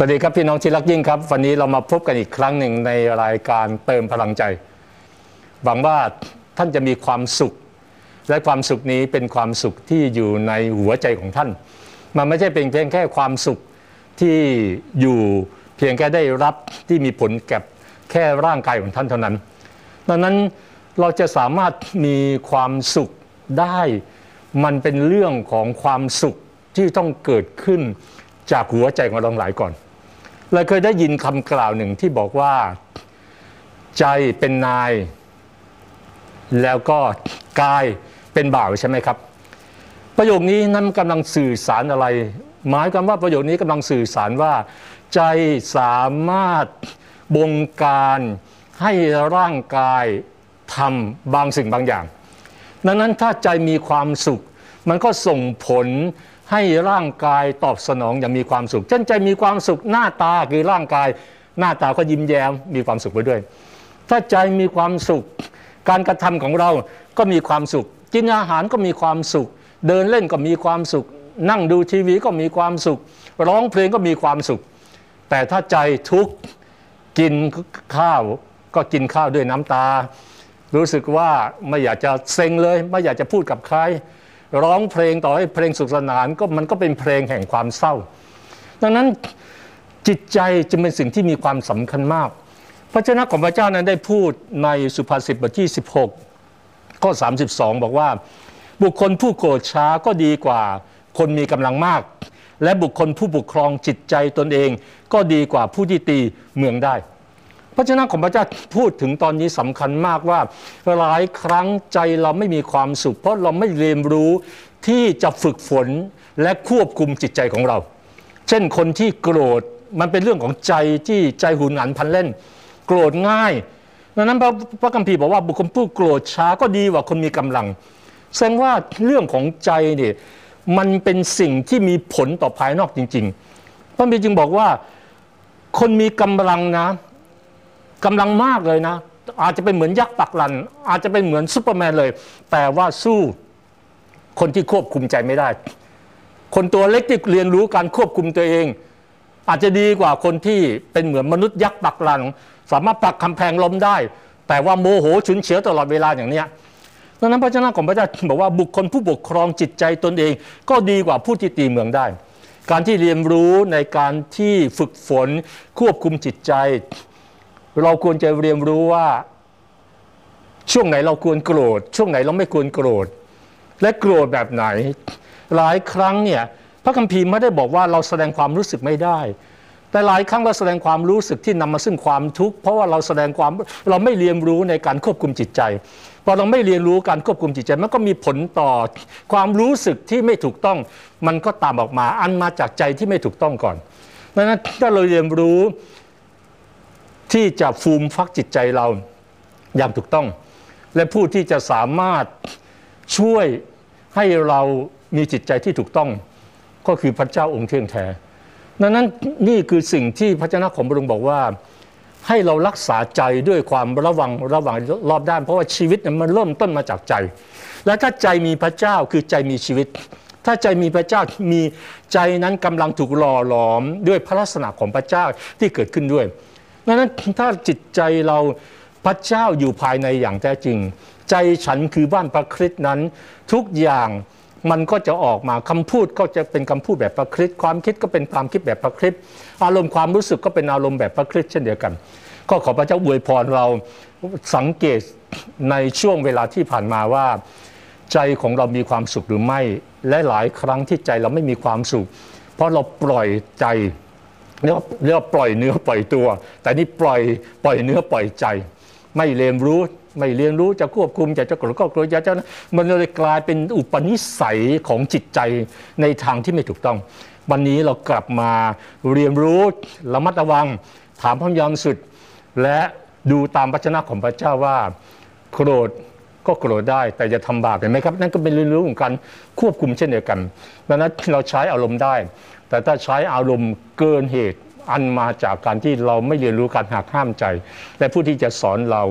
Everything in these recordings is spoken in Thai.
สวัสดีครับพี่น้องที่รักยิ่งครับ วันนี้เรามาพบกันอีกครั้งหนึ่งในรายการเติมพลังใจ หวังว่าท่านจะมีความสุข และความสุขนี้เป็นความสุขที่อยู่ในหัวใจของท่าน มันไม่ใช่เป็นเพียงแค่ความสุขที่อยู่เพียงแค่ได้รับที่มีผลกับแค่ร่างกายของท่านเท่านั้น ดังนั้นเราจะสามารถมีความสุขได้ มันเป็นเรื่องของความสุขที่ต้องเกิดขึ้นจากหัวใจของเราหลายก่อน เราเคยได้ยินคำกล่าวหนึ่งที่บอกว่าใจเป็นนาย แล้วก็กายเป็นบ่าวใช่ไหมครับ ประโยคนี้นั้นกำลังสื่อสารอะไร หมายความว่าประโยคนี้กำลังสื่อสารว่า ใจสามารถบงการให้ร่างกายทำบางสิ่งบางอย่าง ดังนั้นถ้าใจมีความสุข มันก็ส่งผล ให้ร่างกายตอบสนองอย่างมีความสุข เช่นใจมีความสุขหน้าตาคือร่างกาย หน้าตาก็ยิ้มแย้มมีความสุขไปด้วย ถ้าใจมีความสุข การกระทำของเราก็มีความสุข กินอาหารก็มีความสุข เดินเล่นก็มีความสุข นั่งดูทีวีก็มีความสุข ร้องเพลงก็มีความสุข แต่ถ้าใจทุกข์กินข้าวก็กินข้าวด้วยน้ำตา รู้สึกว่าไม่อยากจะเซ็งเลย ไม่อยากจะพูดกับใคร ร้องเพลงต่อให้เพลงสุขสนานก็มันก็เป็นเพลงแห่งความเศร้า ดังนั้นจิตใจจึงเป็นสิ่งที่มีความสำคัญมาก พระเจ้าของพระเจ้านั้นได้พูดในสุภาษิตบทที่ 16 ข้อ 32 บอกว่า บุคคลผู้โกรธช้าก็ดีกว่า คนมีกำลังมาก และบุคคลผู้ปกครองจิตใจตนเอง ก็ดีกว่าผู้ที่ตีเมืองได้ พระเจ้าของพระเจ้าพูดถึงตอนนี้สำคัญมากว่าหลายครั้งใจเราไม่มีความสุข เพราะเราไม่เรียนรู้ที่จะฝึกฝนและควบคุมจิตใจของเรา เช่นคนที่โกรธมันเป็นเรื่องของใจที่ใจหุนหันพันเล่น โกรธง่ายดังนั้นพระพระคัมภีร์บอกว่าบุคคลผู้โกรธช้าก็ดีกว่าคนมีกำลัง แสดงว่าเรื่องของใจเนี่ยมันเป็นสิ่งที่มีผลต่อภายนอกจริง ๆ พระคัมภีร์จึงบอกว่าคนมีกำลังนะ กำลังมากเลยนะ อาจจะเป็นเหมือนยักษ์ปักลัน อาจจะเป็นเหมือนซูเปอร์แมนเลย แต่ว่าสู้คนที่ควบคุมใจไม่ได้ คนตัวเล็กที่เรียนรู้การควบคุมตัวเอง อาจจะดีกว่าคนที่เป็นเหมือนมนุษย์ยักษ์ปักลัน สามารถปักคำแพงล้มได้ แต่ว่าโมโหฉุนเฉียวตลอดเวลาอย่างเนี้ยดังนั้นพระเจ้าของพระเจ้าบอกว่าบุคคลผู้ปกครองจิตใจตนเอง ก็ดีกว่าผู้ที่ตีเมืองได้ การที่เรียนรู้ในการที่ฝึกฝนควบคุมจิตใจ เราควรจะเรียนรู้ว่า ช่วงไหนเราควรโกรธ ช่วงไหนเราไม่ควรโกรธ และโกรธแบบไหน หลายครั้งเนี่ยพระคัมภีร์ไม่ได้บอกว่าเราแสดงความรู้สึกไม่ได้ แต่หลายครั้งเราแสดงความรู้สึกที่นำมาซึ่งความทุกข์เพราะว่าเราแสดงความเราไม่เรียนรู้ในการควบคุมจิตใจพอเราไม่เรียนรู้การควบคุมจิตใจมันก็มีผลต่อความรู้สึกที่ไม่ถูกต้อง มันก็ตามออกมาอันมาจากใจที่ไม่ถูกต้องก่อนดังนั้นถ้าเราเรียนรู้ ที่จะฟูมฟักจิตใจเราอย่างถูกต้อง และผู้ที่จะสามารถช่วยให้เรามีจิตใจที่ถูกต้อง ก็คือพระเจ้าองค์เที่ยงแท้ดังนั้นนี่คือสิ่งที่พระเจ้าของพระองค์บอกว่าให้เรารักษาใจด้วยความระวังระวังรอบด้าน เพราะว่าชีวิตมันเริ่มต้นมาจากใจ และถ้าใจมีพระเจ้าคือใจมีชีวิต ถ้าใจมีพระเจ้ามีใจนั้นกำลังถูกหล่อหลอมด้วยพระลักษณะของพระเจ้าที่เกิดขึ้นด้วย ดังนั้นถ้าจิตใจเราพระเจ้าอยู่ภายในอย่างแท้จริง ใจฉันคือบ้านพระคริสต์นั้น ทุกอย่างมันก็จะออกมาคำพูดก็จะเป็นคำพูดแบบพระคริสต์ความคิดก็เป็นความคิดแบบพระคริสต์อารมณ์ความรู้สึกก็เป็นอารมณ์แบบพระคริสต์เช่นเดียวกัน ก็ขอพระเจ้าอวยพรเราสังเกตในช่วงเวลาที่ผ่านมาว่า ใจของเรามีความสุขหรือไม่ และหลายครั้งที่ใจเราไม่มีความสุข เพราะเราปล่อยใจ เรียกว่าเรียกว่าปล่อยเนื้อปล่อยตัว แต่นี่ปล่อยปล่อยเนื้อปล่อยใจ ไม่เรียนรู้ไม่เรียนรู้จะควบคุมจะจะกดก็กดจะจะมันเลยกลายเป็นอุปนิสัยของจิตใจในทางที่ไม่ถูกต้อง วันนี้เรากลับมาเรียนรู้ระมัดระวัง ถามพระยามสุด และดูตามพระชนะของพระเจ้าว่าโกรธ ก็โกรธได้ แต่จะทำบาปเห็นไหมครับ นั่นก็เป็นเรียนรู้ของการควบคุมเช่นเดียวกันดังนั้นเราใช้อารมณ์ได้ แต่ถ้าใช้อารมณ์เกินเหตุอันมาจากการที่เราไม่เรียนรู้การหักห้ามใจ และผู้ที่จะสอนเรา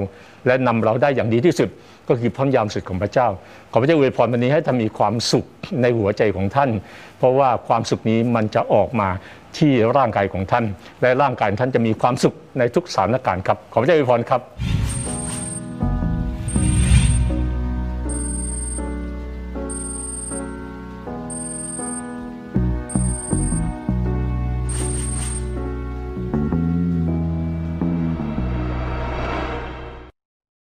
และนำเราได้อย่างดีที่สุด ก็คือพระยามสุดของพระเจ้า ขอพระเจ้าอวยพรวันนี้ให้ท่านมีความสุขในหัวใจของท่าน เพราะว่าความสุขนี้มันจะออกมาที่ร่างกายของท่าน และร่างกายท่านจะมีความสุขในทุกสถานการณ์ครับ ขอพระเจ้าอวยพรครับ